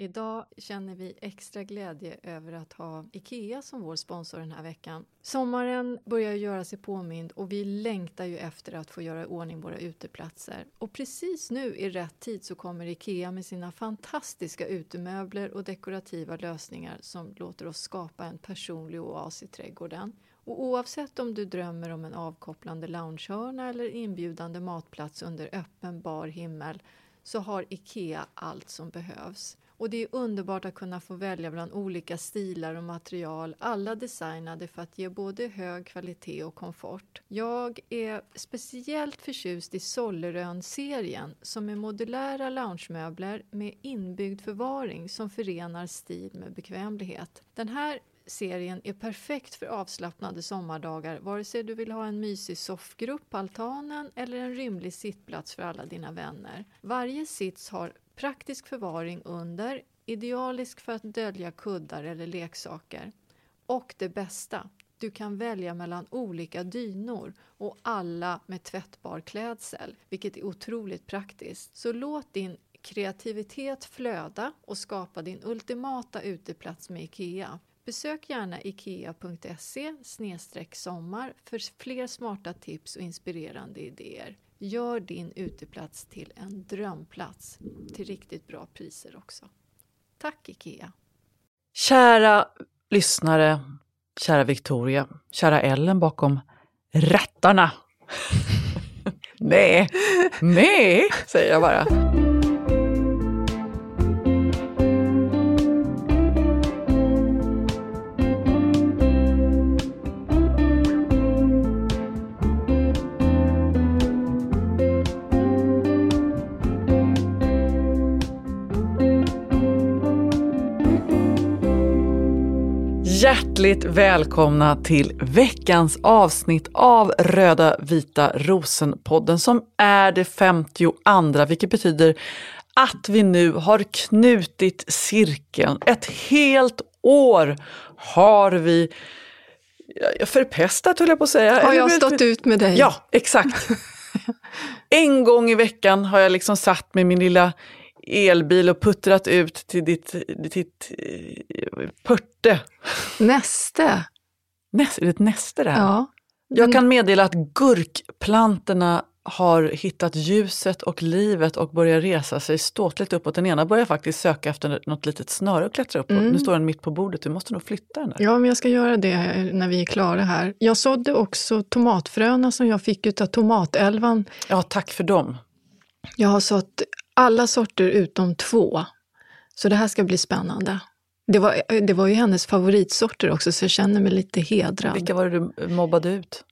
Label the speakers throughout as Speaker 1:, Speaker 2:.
Speaker 1: Idag känner vi extra glädje över att ha IKEA som vår sponsor den här veckan. Sommaren börjar göra sig påmind och vi längtar ju efter att få göra i ordning våra uteplatser. Och precis nu i rätt tid så kommer IKEA med sina fantastiska utemöbler och dekorativa lösningar som låter oss skapa en personlig oas i trädgården. Och oavsett om du drömmer om en avkopplande loungehörna eller inbjudande matplats under öppen bar himmel så har IKEA allt som behövs. Och det är underbart att kunna få välja bland olika stilar och material, alla designade för att ge både hög kvalitet och komfort. Jag är speciellt förtjust i Sollerön-serien som är modulära loungemöbler med inbyggd förvaring som förenar stil med bekvämlighet. Den här serien är perfekt för avslappnade sommardagar vare sig du vill ha en mysig soffgrupp på altanen eller en rymlig sittplats för alla dina vänner. Varje sits har praktisk förvaring under, idealisk för att dölja kuddar eller leksaker. Och det bästa, du kan välja mellan olika dynor och alla med tvättbar klädsel, vilket är otroligt praktiskt. Så låt din kreativitet flöda och skapa din ultimata uteplats med IKEA. Besök gärna ikea.se sommar för fler smarta tips och inspirerande idéer. Gör din uteplats till en drömplats till riktigt bra priser också. Tack IKEA!
Speaker 2: Kära lyssnare, kära Victoria, kära Ellen bakom rattarna. nej, nej, säger jag bara. Hjärtligt välkomna till veckans avsnitt av Röda vita rosen-podden som är det 52, vilket betyder att vi nu har knutit cirkeln. Ett helt år har vi förpestat höll jag på att säga.
Speaker 1: Har jag stått ut med dig?
Speaker 2: Ja, exakt. En gång i veckan har jag liksom satt med min lilla elbil och puttrat ut till ditt, ditt eh, pörte.
Speaker 1: Näste!
Speaker 2: Näst, är det ett näste där?
Speaker 1: Ja.
Speaker 2: Jag kan meddela att gurkplantorna har hittat ljuset och livet och börjar resa sig ståtligt uppåt. Den ena börjar faktiskt söka efter något litet snöre att klättra upp på.
Speaker 1: Mm.
Speaker 2: Nu står den mitt på bordet, du måste nog flytta den där.
Speaker 1: Ja, men jag ska göra det när vi är klara här. Jag sådde också tomatfröna som jag fick utav Tomatälvan.
Speaker 2: Ja, tack för dem.
Speaker 1: Jag har sått alla sorter utom två. Så det här ska bli spännande. Det var, det var ju hennes favoritsorter också, så jag känner mig lite hedrad.
Speaker 2: Vilka var det du mobbade ut?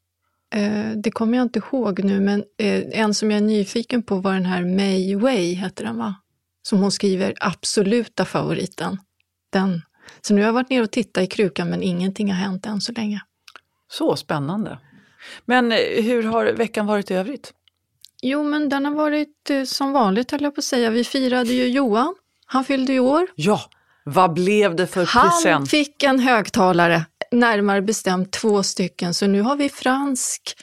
Speaker 1: Eh, det kommer jag inte ihåg nu, men eh, en som jag är nyfiken på var den här May Way, heter den va? Som hon skriver, absoluta favoriten. Den. Så nu har jag varit ner och tittat i krukan, men ingenting har hänt än så länge.
Speaker 2: Så spännande. Men eh, hur har veckan varit i övrigt?
Speaker 1: Jo, men den har varit eh, som vanligt, höll jag på att säga. Vi firade ju Johan. Han fyllde ju år.
Speaker 2: Ja, vad blev det för
Speaker 1: Han
Speaker 2: present?
Speaker 1: fick en högtalare, närmare bestämt två stycken, så nu har vi fransk,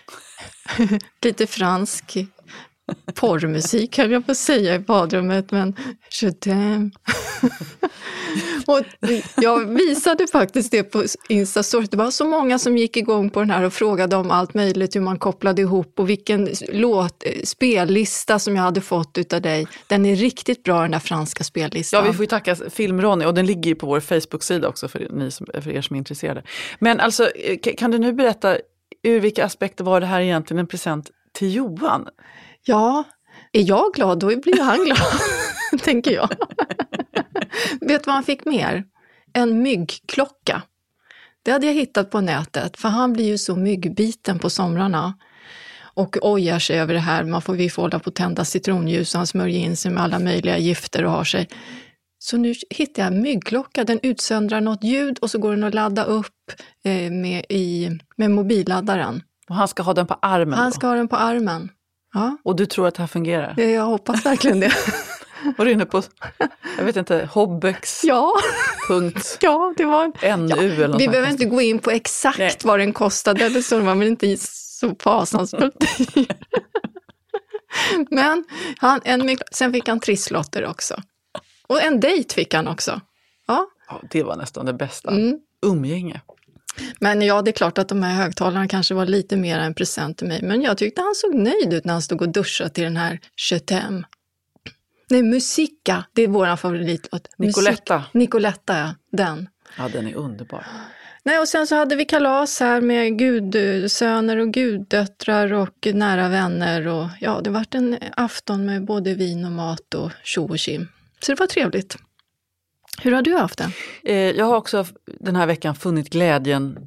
Speaker 1: lite fransk porrmusik höll jag på att säga i badrummet, men je och jag visade faktiskt det på Instastory. Det var så många som gick igång på den här och frågade om allt möjligt, hur man kopplade ihop och vilken låt, eh, spellista som jag hade fått utav dig. Den är riktigt bra den där franska spellistan.
Speaker 2: Ja, vi får ju tacka Film-Ronny och den ligger ju på vår Facebook-sida också för, ni som, för er som är intresserade. Men alltså, eh, kan du nu berätta ur vilka aspekter var det här egentligen en present till Johan?
Speaker 1: Ja, är jag glad då blir han glad, tänker jag. Vet du vad han fick mer? En myggklocka. Det hade jag hittat på nätet, för han blir ju så myggbiten på somrarna och ojar sig över det här. Man får, vi får hålla på att tända citronljus och han smörjer in sig med alla möjliga gifter och har sig. Så nu hittar jag en myggklocka, den utsöndrar något ljud och så går den att ladda upp eh, med, i, med mobilladdaren.
Speaker 2: Och han ska ha den på armen?
Speaker 1: Han
Speaker 2: då?
Speaker 1: ska ha den på armen. Ja.
Speaker 2: Och du tror att det här fungerar?
Speaker 1: Det, jag hoppas verkligen det.
Speaker 2: Var du inne på, jag vet inte, Hobbex?
Speaker 1: Ja.
Speaker 2: Punkt.
Speaker 1: Ja, det var...
Speaker 2: NU
Speaker 1: ja,
Speaker 2: eller något
Speaker 1: Vi behöver inte gå in på exakt
Speaker 2: Nej.
Speaker 1: vad den kostade, eller så, var väl inte så fasansfullt. Men han, en, sen fick han trisslotter också. Och en dejt fick han också. Ja,
Speaker 2: Ja, det var nästan det bästa.
Speaker 1: Mm.
Speaker 2: Umgänge.
Speaker 1: Men ja, det är klart att de här högtalarna kanske var lite mer en present till mig. Men jag tyckte han såg nöjd ut när han stod och duschade till den här t'aime. Nej, Musica, det är vår favoritlåt.
Speaker 2: Nicoletta.
Speaker 1: Musik- Nicoletta, ja. Den.
Speaker 2: Ja, den är underbar.
Speaker 1: Nej, och sen så hade vi kalas här med gudsöner och guddöttrar och nära vänner. Och ja, det vart en afton med både vin och mat och tjo och tjim. Så det var trevligt. Hur har du haft det?
Speaker 2: Eh, jag har också den här veckan funnit glädjen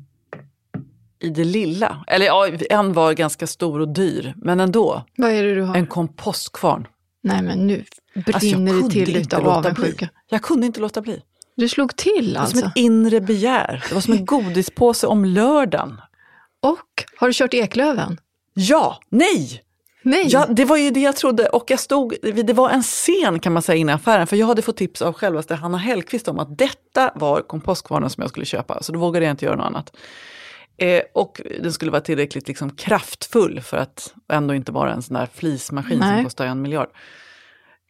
Speaker 2: i det lilla. Eller ja, en var ganska stor och dyr, men ändå.
Speaker 1: Vad är det du har?
Speaker 2: En kompostkvarn.
Speaker 1: Nej, men nu
Speaker 2: Alltså,
Speaker 1: brinner det
Speaker 2: kunde
Speaker 1: till utav avundsjuka.
Speaker 2: Jag kunde inte låta bli.
Speaker 1: Du slog till
Speaker 2: Det var som
Speaker 1: alltså?
Speaker 2: ett inre begär. Det var som en godispåse om lördagen.
Speaker 1: Och har du kört Eklöven?
Speaker 2: Ja, nej!
Speaker 1: Nej!
Speaker 2: Ja, det var ju det jag trodde och jag stod, det var en scen kan man säga innan affären för jag hade fått tips av självaste Hanna Hellqvist om att detta var kompostkvarnen som jag skulle köpa så då vågade jag inte göra något annat. Eh, och den skulle vara tillräckligt liksom, kraftfull för att ändå inte vara en sån där flismaskin
Speaker 1: Nej.
Speaker 2: som kostar en miljard.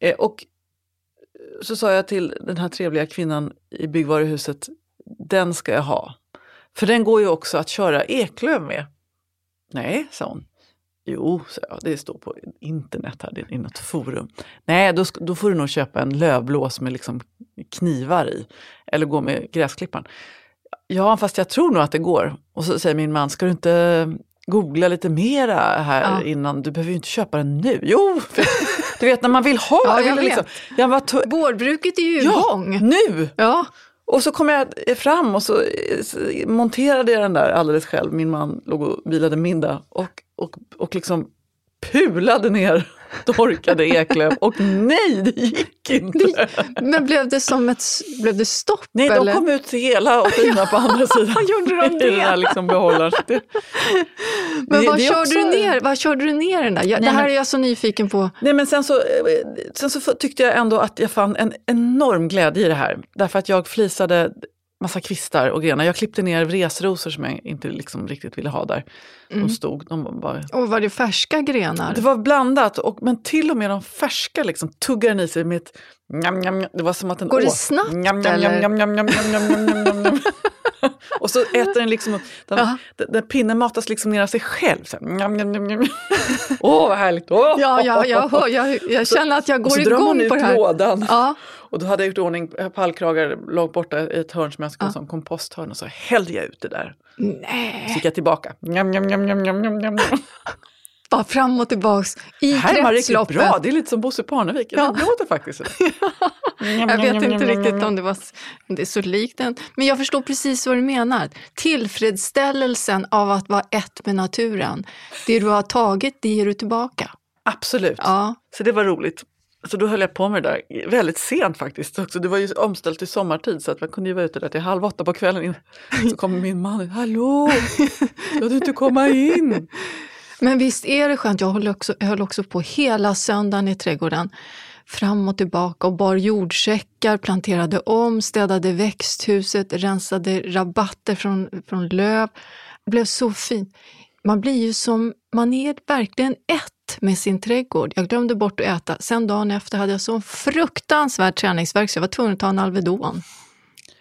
Speaker 2: Eh, och så sa jag till den här trevliga kvinnan i byggvaruhuset, den ska jag ha. För den går ju också att köra eklöv med. Nej, sa hon. Jo, sa jag, det står på internet här, det är i något forum. Nej, då, då får du nog köpa en lövblås med liksom knivar i. Eller gå med gräsklipparen. Ja, fast jag tror nog att det går. Och så säger min man, ska du inte googla lite mera här
Speaker 1: Ja.
Speaker 2: innan? Du behöver ju inte köpa den nu. Jo, för, du vet när man vill ha.
Speaker 1: Ja, jag
Speaker 2: vill liksom, jag var
Speaker 1: Vårbruket är ju
Speaker 2: ja,
Speaker 1: igång.
Speaker 2: nu!
Speaker 1: Ja.
Speaker 2: Och så kom jag fram och så eh, monterade jag den där alldeles själv. Min man låg och vilade middag och, och, och liksom pulade ner torkade eklöv. Och nej, det gick inte!
Speaker 1: Men blev det som ett blev det stopp?
Speaker 2: Nej, de
Speaker 1: eller?
Speaker 2: kom ut hela och fina på andra sidan.
Speaker 1: Gjorde de
Speaker 2: I
Speaker 1: det?
Speaker 2: den här liksom behållaren. Det-
Speaker 1: Men
Speaker 2: det-
Speaker 1: vad
Speaker 2: det
Speaker 1: körde
Speaker 2: också-
Speaker 1: du ner? Vad körde du ner den där? Jag, det
Speaker 2: Nej,
Speaker 1: här
Speaker 2: men-
Speaker 1: är jag så nyfiken på.
Speaker 2: Nej men sen så, eh, sen så tyckte jag ändå att jag fann en enorm glädje i det här. Därför att jag flisade massa kvistar och grenar. Jag klippte ner vresrosor som jag inte liksom riktigt ville ha där. De stod, de var bara...
Speaker 1: Och var det färska grenar?
Speaker 2: Det var blandat, och, men till och med de färska liksom, tuggar den i sig med ett njam, njam, njam. Det var som att den
Speaker 1: Går det
Speaker 2: åt.
Speaker 1: snabbt,
Speaker 2: njam, njam,
Speaker 1: eller?
Speaker 2: Och så äter den liksom, den,
Speaker 1: Ja.
Speaker 2: den, pinnen matas liksom ner av sig själv. Så här. Åh, vad härligt! Åh.
Speaker 1: Ja, ja jag, hör, jag, jag känner att jag går
Speaker 2: så drar man
Speaker 1: igång
Speaker 2: ut
Speaker 1: på det här.
Speaker 2: lådan.
Speaker 1: Ja.
Speaker 2: Och då hade jag gjort ordning pallkragar långt borta i ett hörn som jag skulle ha som komposthörn och så hällde jag ut det där. Så
Speaker 1: Nej,
Speaker 2: gick jag tillbaka. Njam, njam, njam, njam, njam, njam,
Speaker 1: bara fram och tillbaks i
Speaker 2: Det här var riktigt
Speaker 1: kretsloppet.
Speaker 2: bra, det är lite som Bosse Parnevik.
Speaker 1: Ja.
Speaker 2: Det låter faktiskt sådär.
Speaker 1: Jag vet inte riktigt om det, var, om det är så likt den. Men jag förstår precis vad du menar. Tillfredsställelsen av att vara ett med naturen. Det du har tagit, det ger du tillbaka.
Speaker 2: Absolut.
Speaker 1: Ja.
Speaker 2: Så det var roligt. Så då höll jag på med det där väldigt sent faktiskt. Också. Det var ju omställt till sommartid så att man kunde ju vara ute där till halv åtta på kvällen. Så kommer min man in. Hallå, ska du inte komma in?
Speaker 1: Men visst är det skönt, jag höll också, höll också på hela söndagen i trädgården. Fram och tillbaka och bar jordsäckar, planterade om, städade växthuset, rensade rabatter från, från löv. Det blev så fint. man blir ju som, man är verkligen ett med sin trädgård. Jag glömde bort att äta. Sen dagen efter hade jag så fruktansvärd träningsvärk så jag var tvungen att ta en Alvedon.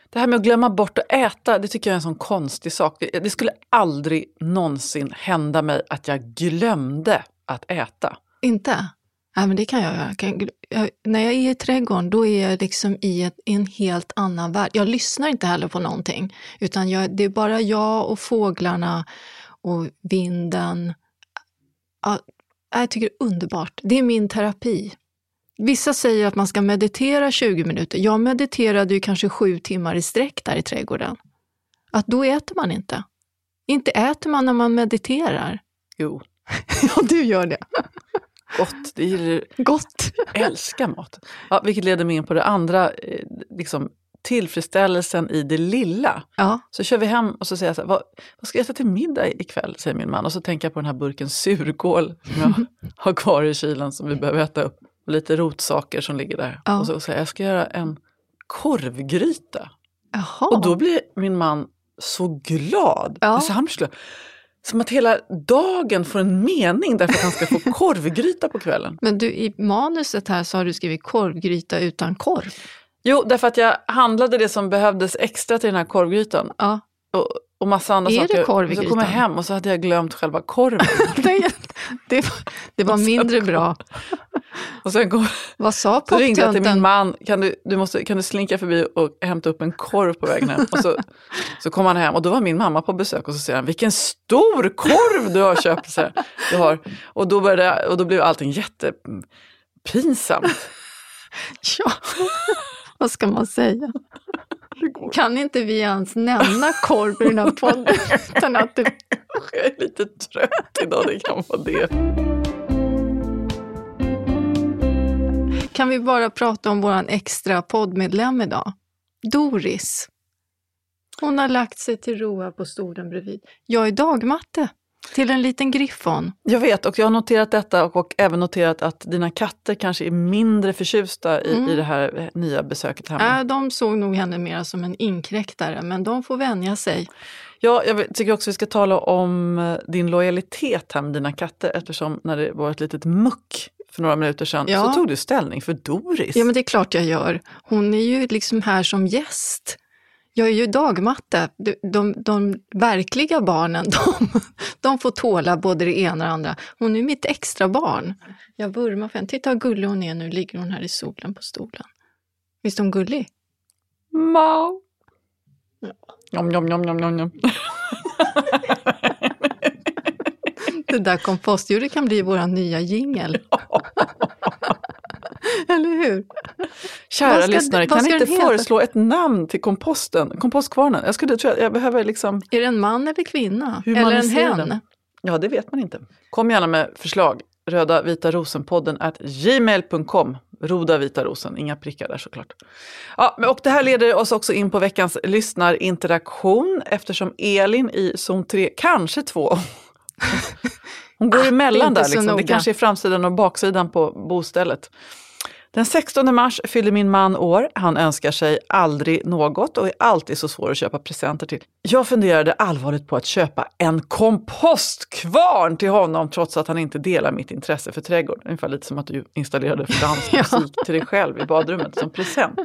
Speaker 2: Det här med att glömma bort att äta, det tycker jag är en sån konstig sak. Det skulle aldrig någonsin hända mig att jag glömde att äta.
Speaker 1: Inte? Nej, men det kan jag göra. Jag, när jag är i trädgården, då är jag liksom i, ett, en helt annan värld. Jag lyssnar inte heller på någonting, utan jag, det är bara jag och fåglarna och vinden. Ja, jag tycker det är underbart. Det är min terapi. Vissa säger att man ska meditera 20 minuter. Jag mediterade ju kanske sju timmar i sträck där i trädgården. Att då äter man inte. Inte äter man när man mediterar.
Speaker 2: Jo,
Speaker 1: Ja, du gör det.
Speaker 2: Gott. Det är,
Speaker 1: Gott.
Speaker 2: älskar mat. Ja, vilket leder mig in på det andra, eh, liksom, tillfredsställelsen i det lilla.
Speaker 1: Ja.
Speaker 2: Så kör vi hem och så säger jag så här, vad, vad ska jag äta till middag ikväll? säger min man. Och så tänker jag på den här burken surkål som jag har kvar i kylen som vi behöver äta upp. Och lite rotsaker som ligger där.
Speaker 1: Ja.
Speaker 2: Och så säger jag, jag ska göra en korvgryta.
Speaker 1: Jaha.
Speaker 2: Och då blir min man så glad.
Speaker 1: Ja.
Speaker 2: Alltså han blir så glad. Som att hela dagen får en mening därför att han ska få korvgryta på kvällen.
Speaker 1: Men du, i manuset här så har du skrivit korvgryta utan korv.
Speaker 2: Jo, därför att jag handlade det som behövdes extra till den här korvgrytan.
Speaker 1: Ja.
Speaker 2: Och, och massa andra
Speaker 1: Är det
Speaker 2: saker.
Speaker 1: korv i
Speaker 2: så kom jag hem och så hade jag glömt själva korven.
Speaker 1: det, det, var, det var mindre bra.
Speaker 2: och sen kom,
Speaker 1: Vad sa
Speaker 2: så ringde jag till min man, kan du, du, måste, kan du slinka förbi och hämta upp en korv på vägen hem? Och så, så kom han hem och då var min mamma på besök och så säger han, vilken stor korv du har köpt. Så här, du har. Och, då började, och då blev allting jättepinsamt.
Speaker 1: Ja, vad ska man säga? Kan inte vi ens nämna korv i den här podden utan att det...
Speaker 2: Jag är lite trött idag, det kan vara det.
Speaker 1: Kan vi bara prata om vår extra poddmedlem idag? Doris. Hon har lagt sig till ro här på stolen bredvid. Jag är dagmatte till en liten griffon.
Speaker 2: Jag vet och jag har noterat detta och, och även noterat att dina katter kanske är mindre förtjusta i,
Speaker 1: Mm.
Speaker 2: i det här eh, nya besöket hemma.
Speaker 1: Äh, de såg nog henne mer som en inkräktare, men de får vänja sig.
Speaker 2: Ja, jag tycker också vi ska tala om eh, din lojalitet här med dina katter eftersom när det var ett litet muck för några minuter sedan
Speaker 1: Ja.
Speaker 2: så tog du ställning för Doris.
Speaker 1: Ja, men det är klart jag gör. Hon är ju liksom här som gäst. Jag är ju dagmatte. De, de, de verkliga barnen, de, de får tåla både det ena och det andra. Hon är mitt extra barn. Jag vurmar för henne. Titta vad gullig hon är nu, ligger hon här i solen på stolen. Visst är hon gullig?
Speaker 2: Mau. Njom, njom, njom, njom, njom, njom.
Speaker 1: Det där kompostdjuret kan bli vår nya jingel. Eller hur?
Speaker 2: Kära
Speaker 1: ska-
Speaker 2: lyssnare, kan ni inte
Speaker 1: heta?
Speaker 2: föreslå ett namn till komposten, kompostkvarnen? Jag skulle tro att jag behöver liksom
Speaker 1: Är det en man eller kvinna? Eller en hen?
Speaker 2: den. Ja, det vet man inte. Kom gärna med förslag. Röda vita rosen-podden at gmail.com. Roda vita rosen, inga prickar där såklart. Ja, och det här leder oss också in på veckans lyssnarinteraktion eftersom Elin i zon 3, kanske 2, hon går
Speaker 1: Ah,
Speaker 2: emellan där, liksom. det kanske är framsidan och baksidan på bostället. Den 16 mars fyller min man år. Han önskar sig aldrig något och är alltid så svår att köpa presenter till. Jag funderade allvarligt på att köpa en kompostkvarn till honom trots att han inte delar mitt intresse för trädgård. Ungefär lite som att du installerade fransk musik till dig själv i badrummet som present.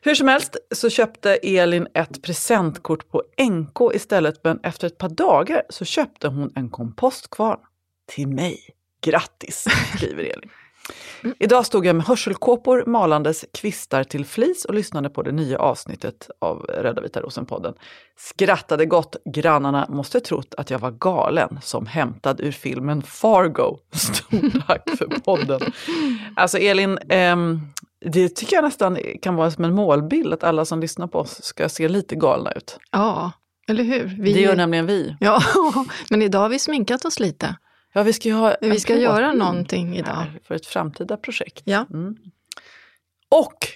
Speaker 2: Hur som helst så köpte Elin ett presentkort på NK istället men efter ett par dagar så köpte hon en kompostkvarn till mig. Grattis, skriver Elin. Idag stod jag med hörselkåpor malandes kvistar till flis och lyssnade på det nya avsnittet av Röda vita rosen-podden. Skrattade gott, grannarna måste trott att jag var galen som hämtad ur filmen Fargo. Stort tack för podden. Alltså Elin, ehm, det tycker jag nästan kan vara som en målbild att alla som lyssnar på oss ska se lite galna ut.
Speaker 1: Ja, eller hur? Vi,
Speaker 2: Det gör nämligen vi.
Speaker 1: Ja, men idag har vi sminkat oss lite.
Speaker 2: Ja, vi ska ha
Speaker 1: Vi ska göra någonting idag.
Speaker 2: för ett framtida projekt.
Speaker 1: Ja.
Speaker 2: Mm. Och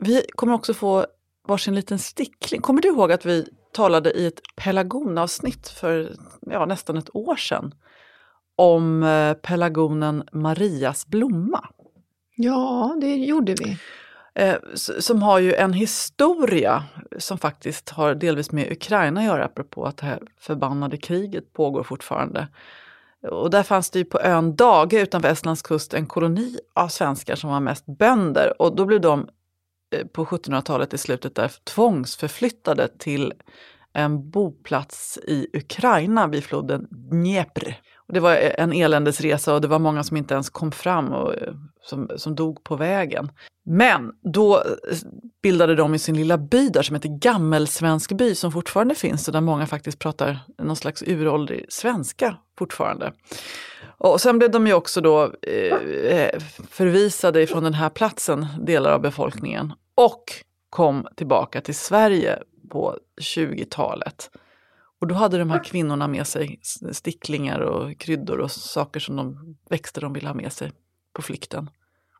Speaker 2: vi kommer också få varsin liten stickling. Kommer du ihåg att vi talade i ett pelargonavsnitt för ja, nästan ett år sedan om eh, pelargonen Marias blomma?
Speaker 1: Ja, det gjorde vi.
Speaker 2: Eh, som har ju en historia som faktiskt har delvis med Ukraina att göra, apropå att det här förbannade kriget pågår fortfarande. Och där fanns det ju på ön Dage utanför Estlands kust en koloni av svenskar som var mest bönder. Och då blev de eh, på 1700-talet i slutet där tvångsförflyttade till en boplats i Ukraina vid floden Dnepr. Det var en eländesresa och det var många som inte ens kom fram och eh, som, som dog på vägen. Men då eh, bildade de i sin lilla by där som heter Gammelsvensk by som fortfarande finns och där många faktiskt pratar någon slags uråldrig svenska fortfarande. Och sen blev de ju också då eh, eh förvisade ifrån den här platsen, delar av befolkningen, och kom tillbaka till Sverige på 20-talet. Och då hade de här kvinnorna med sig sticklingar och kryddor och saker som de växter de ville ha med sig på flykten.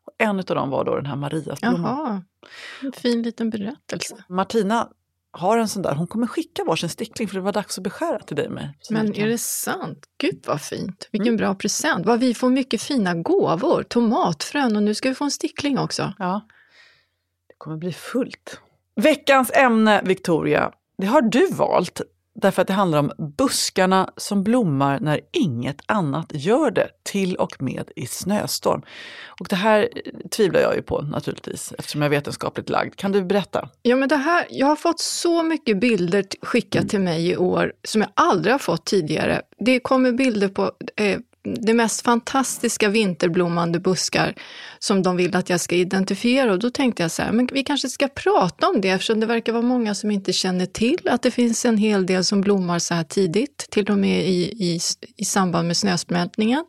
Speaker 2: Och en av dem var då den här Mariasblomman.
Speaker 1: Jaha, en fin liten berättelse.
Speaker 2: Martina har en sån där, hon kommer skicka varsin stickling för det var dags att beskära till dig mig.
Speaker 1: Men är det sant? Gud vad fint! Vilken mm. bra present! Vad vi får mycket fina gåvor, tomatfrön och nu ska vi få en stickling också.
Speaker 2: Ja, det kommer bli fullt. Veckans ämne, Victoria, det har du valt därför att det handlar om buskarna som blommar när inget annat gör det, till och med i snöstorm. Och det här tvivlar jag ju på naturligtvis, eftersom jag är vetenskapligt lagd. Kan du berätta?
Speaker 1: Ja, men det här, jag har fått så mycket bilder skickat till mig i år som jag aldrig har fått tidigare. Det kommer bilder på eh, det mest fantastiska vinterblommande buskar som de vill att jag ska identifiera. Och då tänkte jag så här, men vi kanske ska prata om det eftersom det verkar vara många som inte känner till att det finns en hel del som blommar så här tidigt, till och med i, i, i samband med snösmältningen.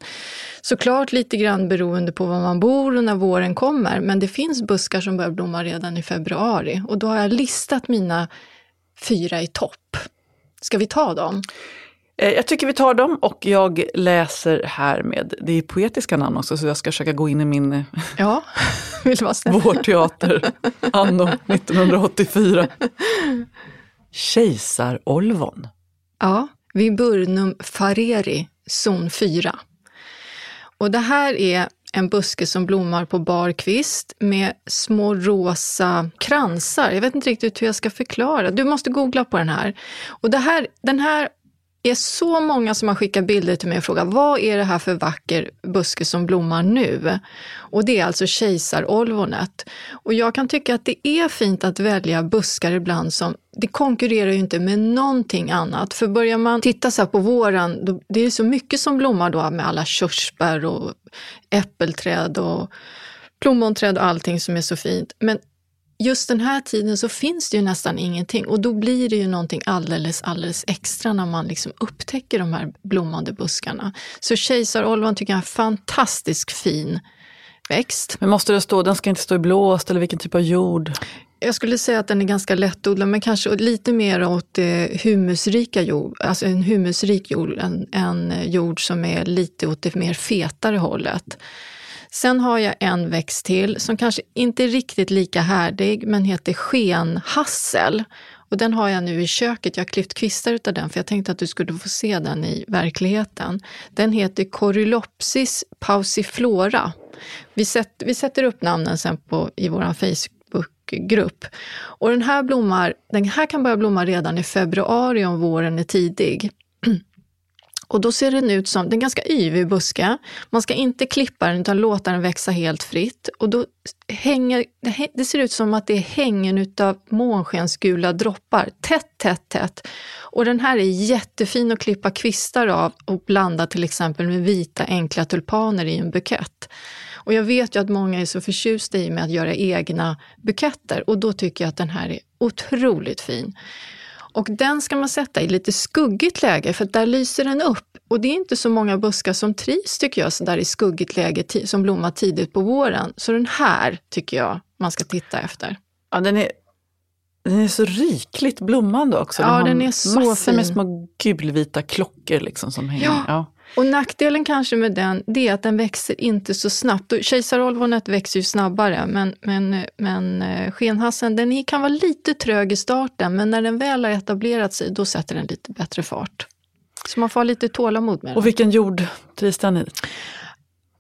Speaker 1: Såklart lite grann beroende på var man bor och när våren kommer, men det finns buskar som börjar blomma redan i februari. Och då har jag listat mina fyra i topp. Ska vi ta dem?
Speaker 2: Eh, jag tycker vi tar dem och jag läser här med, det är poetiska namn också så jag ska försöka gå in i min
Speaker 1: ja, vill
Speaker 2: vår teater anno 1984. Kejsarolvon.
Speaker 1: Ja, Viburnum fareri, zon 4. Och det här är en buske som blommar på bar kvist med små rosa kransar. Jag vet inte riktigt hur jag ska förklara. Du måste googla på den här. Och det här, den här är så många som har skickat bilder till mig och frågat vad är det här för vacker buske som blommar nu? Och det är alltså kejsarolvonet. Och jag kan tycka att det är fint att välja buskar ibland som, det konkurrerar ju inte med någonting annat. För börjar man titta så här på våren, då, det är så mycket som blommar då med alla körsbär och äppelträd och plommonträd och allting som är så fint. Men just den här tiden så finns det ju nästan ingenting och då blir det ju någonting alldeles, alldeles extra när man liksom upptäcker de här blommande buskarna. Så kejsarolvan tycker jag är en fantastiskt fin växt.
Speaker 2: Men måste det stå, den ska inte stå i blåst eller vilken typ av jord?
Speaker 1: Jag skulle säga att den är ganska lättodlad, men kanske lite mer åt eh, humusrika jord, alltså en humusrik jord, en, en jord som är lite åt det mer fetare hållet. Sen har jag en växt till som kanske inte är riktigt lika härdig men heter skenhassel. Och den har jag nu i köket. Jag har klippt kvistar utav den för jag tänkte att du skulle få se den i verkligheten. Den heter Corylopsis pausiflora. Vi, sätter, vi sätter upp namnen sen på, i vår Facebookgrupp. Och den här, blommar, den här kan börja blomma redan i februari om våren är tidig. Och då ser den ut som, den är ganska yvig buske. Man ska inte klippa den utan låta den växa helt fritt. Och då hänger, det ser ut som att det är hängen utav månskensgula droppar, tätt, tätt, tätt. Och den här är jättefin att klippa kvistar av och blanda till exempel med vita enkla tulpaner i en bukett. Och jag vet ju att många är så förtjusta i med att göra egna buketter och då tycker jag att den här är otroligt fin. Och den ska man sätta i lite skuggigt läge för där lyser den upp. Och det är inte så många buskar som trivs tycker jag, så där i skuggigt läge som blommar tidigt på våren. Så den här tycker jag man ska titta efter.
Speaker 2: Ja, den är, den är så rikligt blommande också.
Speaker 1: Den ja, den är så
Speaker 2: massor
Speaker 1: fin.
Speaker 2: med små gulvita klockor liksom som hänger.
Speaker 1: Ja. ja. Och nackdelen kanske med den, det är att den växer inte så snabbt. Kejsarolvonet växer ju snabbare, men, men, men eh, skenhassen den kan vara lite trög i starten, men när den väl har etablerat sig, då sätter den lite bättre fart. Så man får ha lite tålamod med den.
Speaker 2: Och vilken jord trivs den i?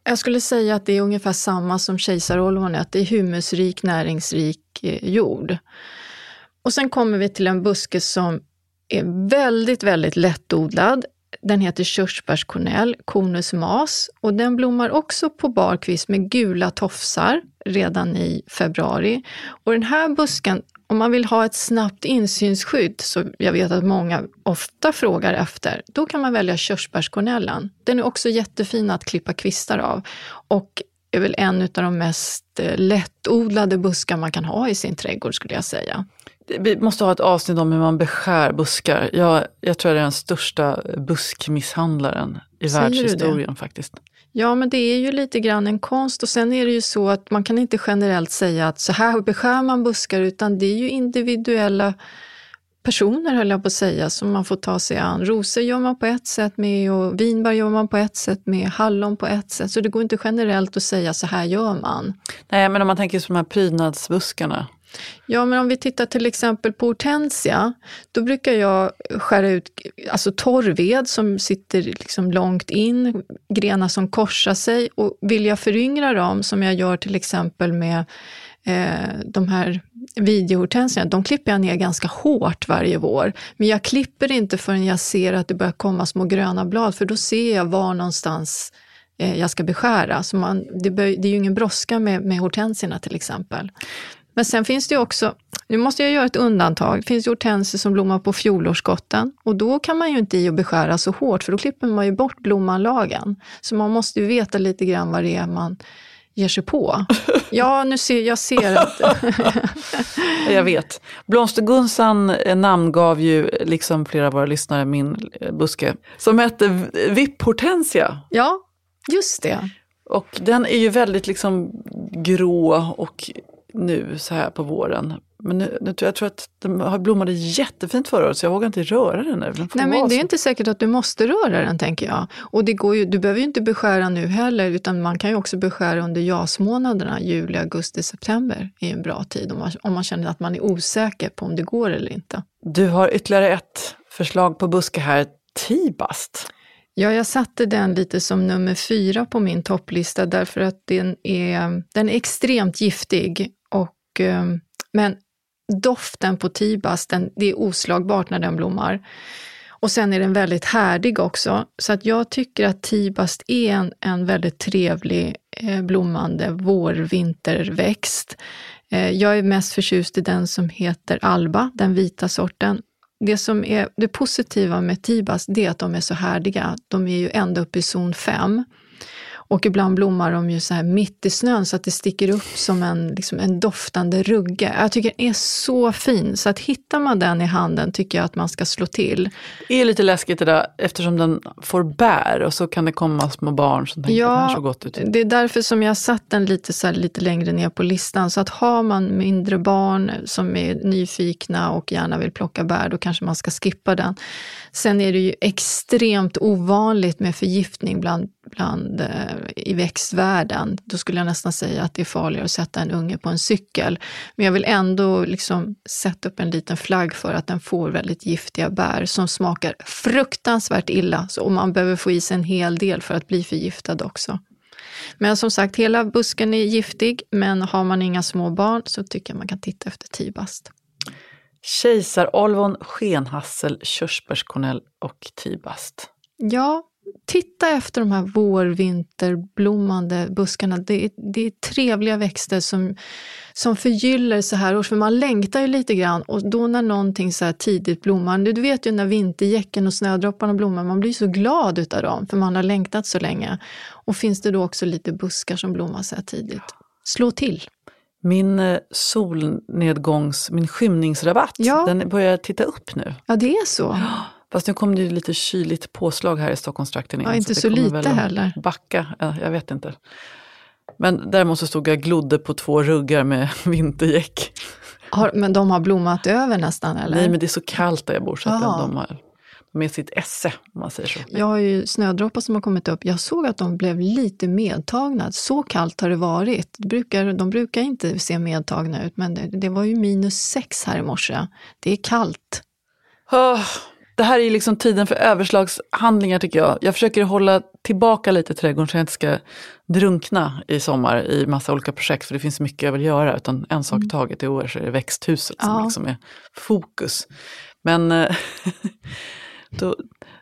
Speaker 1: Jag skulle säga att det är ungefär samma som kejsarolvonet. Det är humusrik, näringsrik eh, jord. Och sen kommer vi till en buske som är väldigt, väldigt lättodlad. Den heter körsbärskornell, Conus mas, och den blommar också på barkvist med gula tofsar redan i februari. Och den här busken, om man vill ha ett snabbt insynsskydd, så jag vet att många ofta frågar efter, då kan man välja körsbärskornellen. Den är också jättefin att klippa kvistar av och är väl en av de mest eh, lättodlade buskar man kan ha i sin trädgård skulle jag säga.
Speaker 2: Vi måste ha ett avsnitt om hur man beskär buskar. Jag, jag tror jag är den största buskmisshandlaren i
Speaker 1: Säger
Speaker 2: världshistorien faktiskt.
Speaker 1: Ja, men det är ju lite grann en konst och sen är det ju så att man kan inte generellt säga att så här beskär man buskar, utan det är ju individuella personer höll jag på att säga, som man får ta sig an. Rosor gör man på ett sätt med och vinbär gör man på ett sätt med, hallon på ett sätt. Så det går inte generellt att säga så här gör man.
Speaker 2: Nej, men om man tänker på de här prydnadsbuskarna.
Speaker 1: Ja, men om vi tittar till exempel på hortensia, då brukar jag skära ut alltså torrved som sitter liksom långt in, grenar som korsar sig. Och vill jag föryngra dem, som jag gör till exempel med eh, de här videohortensierna, de klipper jag ner ganska hårt varje vår. Men jag klipper inte förrän jag ser att det börjar komma små gröna blad, för då ser jag var någonstans eh, jag ska beskära. Så man, det, bör, det är ju ingen brådska med, med hortensierna till exempel. Men sen finns det ju också, nu måste jag göra ett undantag, det finns ju hortensier som blommar på fjolårsskotten och då kan man ju inte i och beskära så hårt för då klipper man ju bort blommanlagen. Så man måste ju veta lite grann vad det är man ger sig på. Ja, nu ser jag ser att...
Speaker 2: jag vet. Blomstergunsan namngav ju, liksom flera av våra lyssnare, min buske som hette vipphortensia.
Speaker 1: Ja, just det.
Speaker 2: Och den är ju väldigt liksom grå och nu så här på våren. Men nu, nu, jag tror att den blommade jättefint förra året så jag vågar inte röra den nu. Den
Speaker 1: Nej men det är inte säkert att du måste röra den tänker jag. Och det går ju, du behöver ju inte beskära nu heller utan man kan ju också beskära under jasmånaderna, juli, augusti, september är en bra tid om man, om man känner att man är osäker på om det går eller inte.
Speaker 2: Du har ytterligare ett förslag på buske här, tibast.
Speaker 1: Ja, jag satte den lite som nummer fyra på min topplista därför att den är, den är extremt giftig. Och, ehm, men doften på tibas, den, det är oslagbart när den blommar. Och sen är den väldigt härdig också. Så att jag tycker att tibast är en, en väldigt trevlig eh, blommande vårvinterväxt. Eh, jag är mest förtjust i den som heter Alba, den vita sorten det som är det positiva med Tibas, det är att de är så härdiga. De är ju ända upp i zon 5. Och ibland blommar de ju så här mitt i snön så att det sticker upp som en, liksom en doftande rugge. Jag tycker den är så fin, så att hittar man den i handen tycker jag att man ska slå till.
Speaker 2: Det är lite läskigt det där eftersom den får bär och så kan det komma små barn som tänker
Speaker 1: ja,
Speaker 2: att det här så gott ut.
Speaker 1: Det är därför som jag satt den lite, så här, lite längre ner på listan. Så att har man mindre barn som är nyfikna och gärna vill plocka bär, då kanske man ska skippa den. Sen är det ju extremt ovanligt med förgiftning bland, bland, eh, i växtvärlden. Då skulle jag nästan säga att det är farligare att sätta en unge på en cykel. Men jag vill ändå liksom sätta upp en liten flagg för att den får väldigt giftiga bär som smakar fruktansvärt illa. Så, och man behöver få i sig en hel del för att bli förgiftad också. Men som sagt, hela busken är giftig, men har man inga små barn så tycker jag man kan titta efter tibast.
Speaker 2: Kejsarolvon, skenhassel, körsbärskornell och tibast.
Speaker 1: Ja, titta efter de här vårvinterblommande buskarna. Det är, det är trevliga växter som, som förgyller så här års, för man längtar ju lite grann och då när någonting så här tidigt blommar, du vet ju när vintergäcken och snödropparna blommar, man blir så glad utav dem för man har längtat så länge. Och finns det då också lite buskar som blommar så här tidigt, slå till!
Speaker 2: Min eh, solnedgångs, min skymningsrabatt,
Speaker 1: Ja.
Speaker 2: den börjar titta upp nu.
Speaker 1: Ja, det är så.
Speaker 2: Fast nu kom det ju lite kyligt påslag här i Stockholmstrakten igen.
Speaker 1: Ja, inte så
Speaker 2: kommer
Speaker 1: lite
Speaker 2: väl
Speaker 1: heller.
Speaker 2: Backa, ja, jag vet inte. Men däremot så stod jag glodde på två ruggar med vintergäck.
Speaker 1: Men de har blommat över nästan eller?
Speaker 2: Nej men det är så kallt där jag bor så att de har de är sitt esse om man säger så.
Speaker 1: Jag har ju snödroppar som har kommit upp. Jag såg att de blev lite medtagna. Så kallt har det varit. Det brukar, de brukar inte se medtagna ut, men det, det var ju minus sex här i morse. Det är kallt.
Speaker 2: Ah, det här är liksom tiden för överslagshandlingar tycker jag. Jag försöker hålla tillbaka lite trädgården så jag inte ska drunkna i sommar i massa olika projekt för det finns mycket jag vill göra. Utan en sak i taget, i år så är det växthuset som
Speaker 1: Ja.
Speaker 2: liksom är fokus. Men eh, då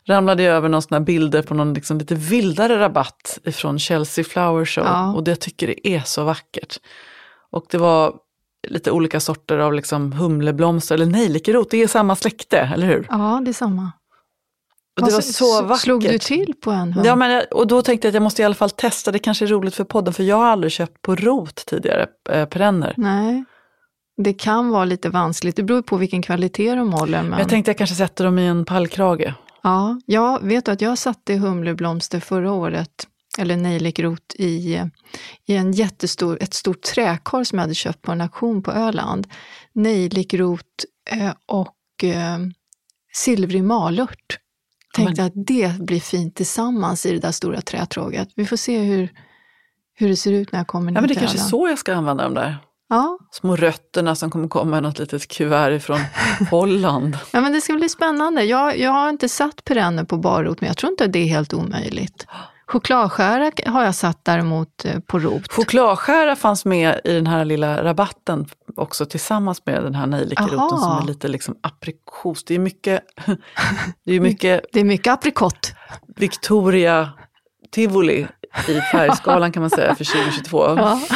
Speaker 2: ramlade jag över några bilder på någon liksom lite vildare rabatt ifrån Chelsea Flower Show.
Speaker 1: Ja.
Speaker 2: Och det tycker det är så vackert. Och det var lite olika sorter av liksom humleblomster eller nejlikerot. Det är samma släkte, eller hur?
Speaker 1: Ja, det är samma.
Speaker 2: Och det var så vackert.
Speaker 1: Slog du till på en hund?
Speaker 2: Ja, men och då tänkte jag att jag måste i alla fall testa, det kanske är roligt för podden, för jag har aldrig köpt på rot tidigare, eh, perenner.
Speaker 1: Nej, det kan vara lite vanskligt. Det beror på vilken kvalitet de håller. Men...
Speaker 2: Jag tänkte jag kanske sätter dem i en pallkrage.
Speaker 1: Ja, jag vet att jag satte humleblomster förra året, eller nejlikrot, i, i en jättestor, ett stort träkar som jag hade köpt på en auktion på Öland. Nejlikrot eh, och eh, silvrig malört. Tänkte att det blir fint tillsammans i det där stora trätråget. Vi får se hur, hur det ser ut när jag kommer ner
Speaker 2: Ja, men det är kanske är så jag ska använda dem där.
Speaker 1: Ja,
Speaker 2: Små rötterna som kommer komma i något litet kuvert ifrån Holland.
Speaker 1: Ja, men det ska bli spännande. Jag, jag har inte satt perenner på barrot, men jag tror inte att det är helt omöjligt. Chokladskära har jag satt däremot eh, på rot.
Speaker 2: Chokladskära fanns med i den här lilla rabatten också tillsammans med den här nejlikeroten
Speaker 1: Aha.
Speaker 2: som är lite liksom aprikos. Det är mycket, det är mycket
Speaker 1: Det är mycket aprikott.
Speaker 2: Victoria Tivoli i färgskalan kan man säga för 2022.
Speaker 1: Ja.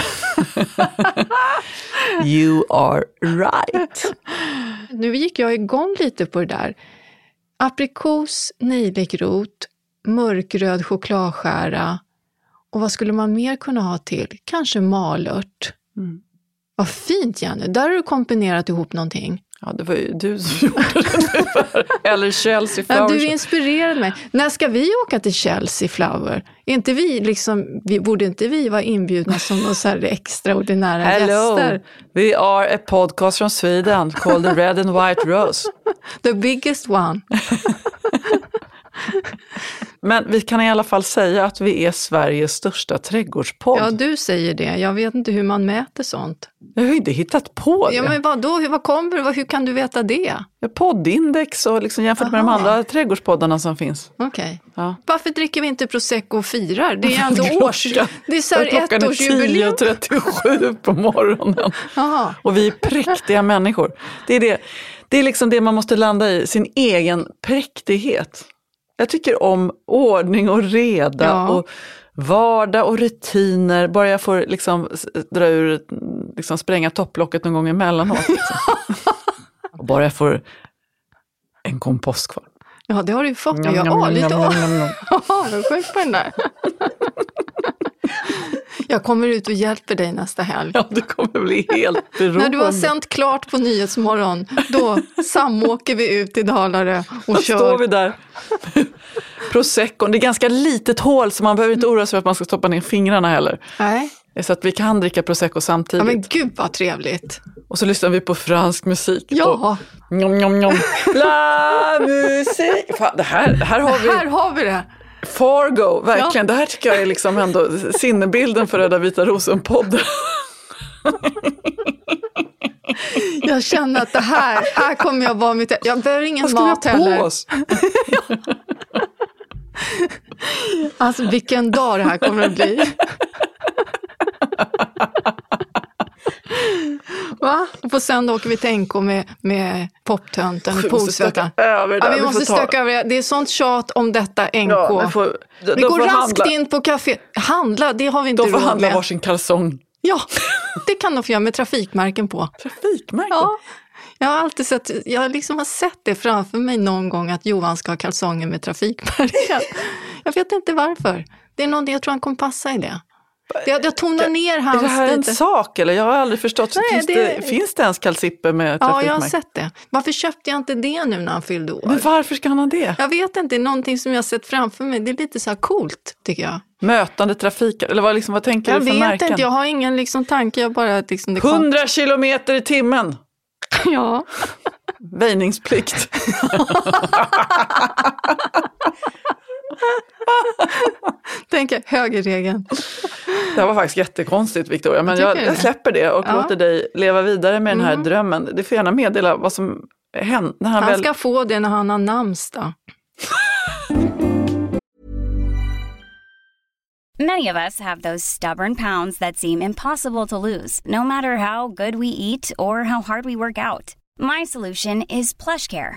Speaker 2: You are right.
Speaker 1: Nu gick jag igång lite på det där. Aprikos, nejlikrot, mörkröd chokladskära och vad skulle man mer kunna ha till? Kanske malört.
Speaker 2: Mm.
Speaker 1: Vad fint Jenny, där har du kombinerat ihop någonting.
Speaker 2: Ja, det var ju du som gjorde det. Eller Chelsea
Speaker 1: Ja,
Speaker 2: Flower
Speaker 1: du
Speaker 2: Show.
Speaker 1: inspirerade mig. När ska vi åka till Chelsea Flower? Är inte vi liksom, vi, borde inte vi vara inbjudna som några så här extraordinära
Speaker 2: Hello,
Speaker 1: gäster?
Speaker 2: we are a podcast from Sweden called the Red and White Rose.
Speaker 1: The biggest one.
Speaker 2: Men vi kan i alla fall säga att vi är Sveriges största trädgårdspodd.
Speaker 1: Ja, du säger det. Jag vet inte hur man mäter sånt.
Speaker 2: Jag har ju inte hittat på det.
Speaker 1: Ja, men vadå? Hur, vad kommer det? Hur kan du veta det?
Speaker 2: Poddindex och liksom jämfört med de
Speaker 1: Aha.
Speaker 2: andra trädgårdspoddarna som finns.
Speaker 1: Okej.
Speaker 2: Ja.
Speaker 1: Varför dricker vi inte prosecco och firar? Det är ändå års... Det är så här
Speaker 2: Klockan är
Speaker 1: ettårsjubileum.
Speaker 2: 10.37 på morgonen. Och vi är präktiga människor. Det är, det. det är liksom det man måste landa i, sin egen präktighet. Jag tycker om ordning och reda
Speaker 1: Ja.
Speaker 2: och vardag och rutiner. Bara jag får liksom dra ur, liksom spränga topplocket någon gång emellanåt. Liksom. och bara jag får en kompost kvar.
Speaker 1: Ja, det har du ju fått.
Speaker 2: Njam,
Speaker 1: Ja,
Speaker 2: njam,
Speaker 1: ja, lite
Speaker 2: njam, njam, njam, njam.
Speaker 1: Jaha, är du sjuk på den där? Jag kommer ut och hjälper dig nästa helg.
Speaker 2: Ja, du kommer bli helt beroende.
Speaker 1: När du har sänt klart på Nyhetsmorgon, då samåker vi ut till Dalarö och
Speaker 2: Då
Speaker 1: kör.
Speaker 2: står vi där. Proseccon, det är ganska litet hål så man behöver inte oroa sig för att man ska stoppa ner fingrarna heller.
Speaker 1: Nej.
Speaker 2: Så att vi kan dricka prosecco
Speaker 1: Ja,
Speaker 2: samtidigt.
Speaker 1: men gud vad trevligt.
Speaker 2: Och så lyssnar vi på fransk musik.
Speaker 1: Ja,
Speaker 2: Och, njom, njom, njom. La musik! Fan, det här, här har vi
Speaker 1: här har vi det.
Speaker 2: Fargo, verkligen. Det här tycker jag är liksom ändå sinnebilden för Röda vita rosen-podden.
Speaker 1: Jag känner att det här, här kommer jag vara mitt... Jag behöver ingen
Speaker 2: Vad ska vi
Speaker 1: mat
Speaker 2: ha på
Speaker 1: heller.
Speaker 2: oss?
Speaker 1: Alltså vilken dag det här kommer att bli. Va? Och på söndag åker vi till NK med, med poptönten och
Speaker 2: det
Speaker 1: Ja, vi måste stöka över det. Det är sånt tjat om detta NK.
Speaker 2: Ja, får, de,
Speaker 1: vi går raskt
Speaker 2: handla,
Speaker 1: in på café. Handla, det har vi inte
Speaker 2: De får
Speaker 1: råd
Speaker 2: handla
Speaker 1: med.
Speaker 2: varsin kalsong.
Speaker 1: Ja, det kan de få göra med trafikmärken på.
Speaker 2: Trafikmärken.
Speaker 1: Ja, jag har alltid sett, jag liksom har sett det framför mig någon gång att Johan ska ha kalsonger med trafikmärken. Jag vet inte varför. Det är någonting, jag tror han kommer passa i det. Jag, jag tonar ner
Speaker 2: Är
Speaker 1: hans
Speaker 2: det här en
Speaker 1: lite.
Speaker 2: sak eller? Jag har aldrig förstått.
Speaker 1: Nej,
Speaker 2: finns, det...
Speaker 1: det-
Speaker 2: finns det ens kalsipper med
Speaker 1: Ja, jag
Speaker 2: trafikmärken?
Speaker 1: har sett det. Varför köpte jag inte det nu när han fyllde år?
Speaker 2: Men varför ska han ha det?
Speaker 1: Jag vet inte, det är någonting som jag har sett framför mig. Det är lite så här coolt, tycker jag.
Speaker 2: Mötande trafik, eller vad, liksom, vad tänker
Speaker 1: Jag
Speaker 2: du för
Speaker 1: vet
Speaker 2: märken?
Speaker 1: inte, jag har ingen liksom tanke. Jag bara liksom... Det kom...
Speaker 2: 100 kilometer i timmen!
Speaker 1: Ja.
Speaker 2: Väjningsplikt.
Speaker 1: Tänker högerregeln.
Speaker 2: Det här var faktiskt jättekonstigt Victoria, men jag, jag släpper det och
Speaker 1: Ja.
Speaker 2: låter dig leva vidare med den här
Speaker 1: Mm.
Speaker 2: drömmen. Du får gärna meddela vad som när han,
Speaker 1: Han
Speaker 2: väl...
Speaker 1: ska få det när han har namnsdag.
Speaker 3: Many of us have those stubborn pounds that seem impossible to lose, no matter how good we eat or how hard we work out. My solution is PlushCare.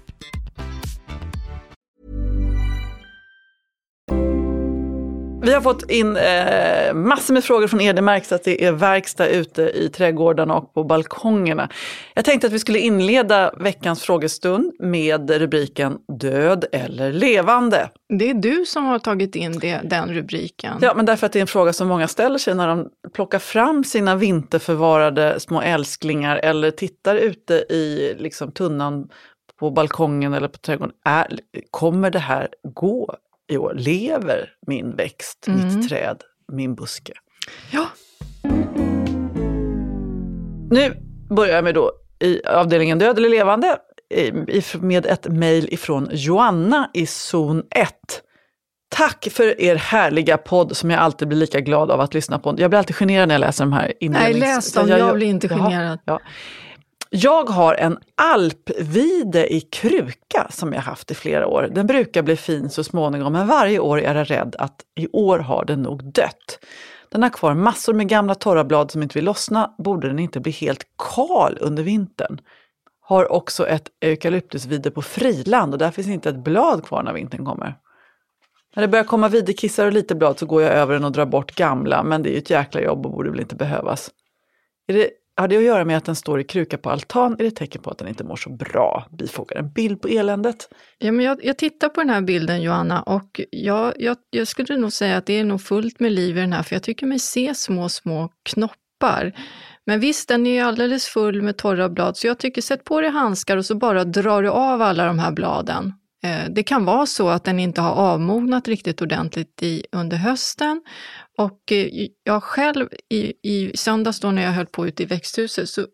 Speaker 2: Vi har fått in eh, massor med frågor från er. Det märks att det är verkstad ute i trädgårdarna och på balkongerna. Jag tänkte att vi skulle inleda veckans frågestund med rubriken Död eller levande.
Speaker 1: Det är du som har tagit in det, den rubriken.
Speaker 2: Ja, men därför att det är en fråga som många ställer sig när de plockar fram sina vinterförvarade små älsklingar eller tittar ute i liksom, tunnan på balkongen eller på trädgården. Är, kommer det här gå i år? Lever min växt, mitt träd, min buske?
Speaker 1: Ja.
Speaker 2: Nu börjar vi då i avdelningen död eller levande med ett mejl ifrån Joanna i zon 1. Tack för er härliga podd som jag alltid blir lika glad av att lyssna på. Jag blir alltid generad när jag läser de här inlednings...
Speaker 1: Nej, läs dem. Jag blir inte generad.
Speaker 2: Ja. Jag har en alpvide i kruka som jag haft i flera år. Den brukar bli fin så småningom, men varje år är jag rädd att i år har den nog dött. Den har kvar massor med gamla torra blad som inte vill lossna. Borde den inte bli helt kal under vintern? Har också ett eukalyptusvide på friland och där finns inte ett blad kvar när vintern kommer. När det börjar komma videkissar och lite blad så går jag över den och drar bort gamla, men det är ju ett jäkla jobb och borde väl inte behövas. Är det, har det att göra med att den står i kruka på altan? Är det ett tecken på att den inte mår så bra? Bifogar en bild på eländet.
Speaker 1: Ja, men jag, jag tittar på den här bilden Johanna och jag, jag, jag skulle nog säga att det är nog fullt med liv i den här för jag tycker mig se små, små knoppar. Men visst, den är ju alldeles full med torra blad så jag tycker sätt på dig handskar och så bara drar du av alla de här bladen. Eh, det kan vara så att den inte har avmognat riktigt ordentligt i, under hösten. Och eh, jag själv i, i söndags då när jag höll på ute i växthuset så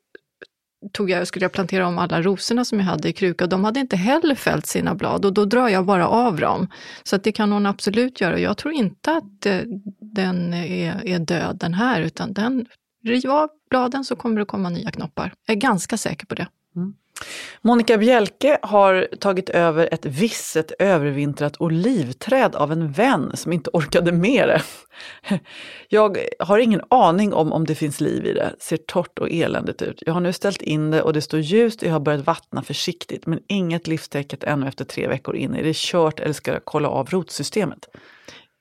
Speaker 1: tog jag, skulle jag plantera om alla rosorna som jag hade i kruka och de hade inte heller fällt sina blad och då drar jag bara av dem. Så att det kan hon absolut göra. Jag tror inte att eh, den är, är död den här utan den, riv av bladen så kommer det komma nya knoppar. Jag är ganska säker på det. Mm.
Speaker 2: Monica Bjelke har tagit över ett visset övervintrat olivträd av en vän som inte orkade med det. Jag har ingen aning om om det finns liv i det, ser torrt och eländigt ut. Jag har nu ställt in det och det står ljust och jag har börjat vattna försiktigt men inget livstecken ännu efter tre veckor in. Är det kört eller ska jag kolla av rotsystemet?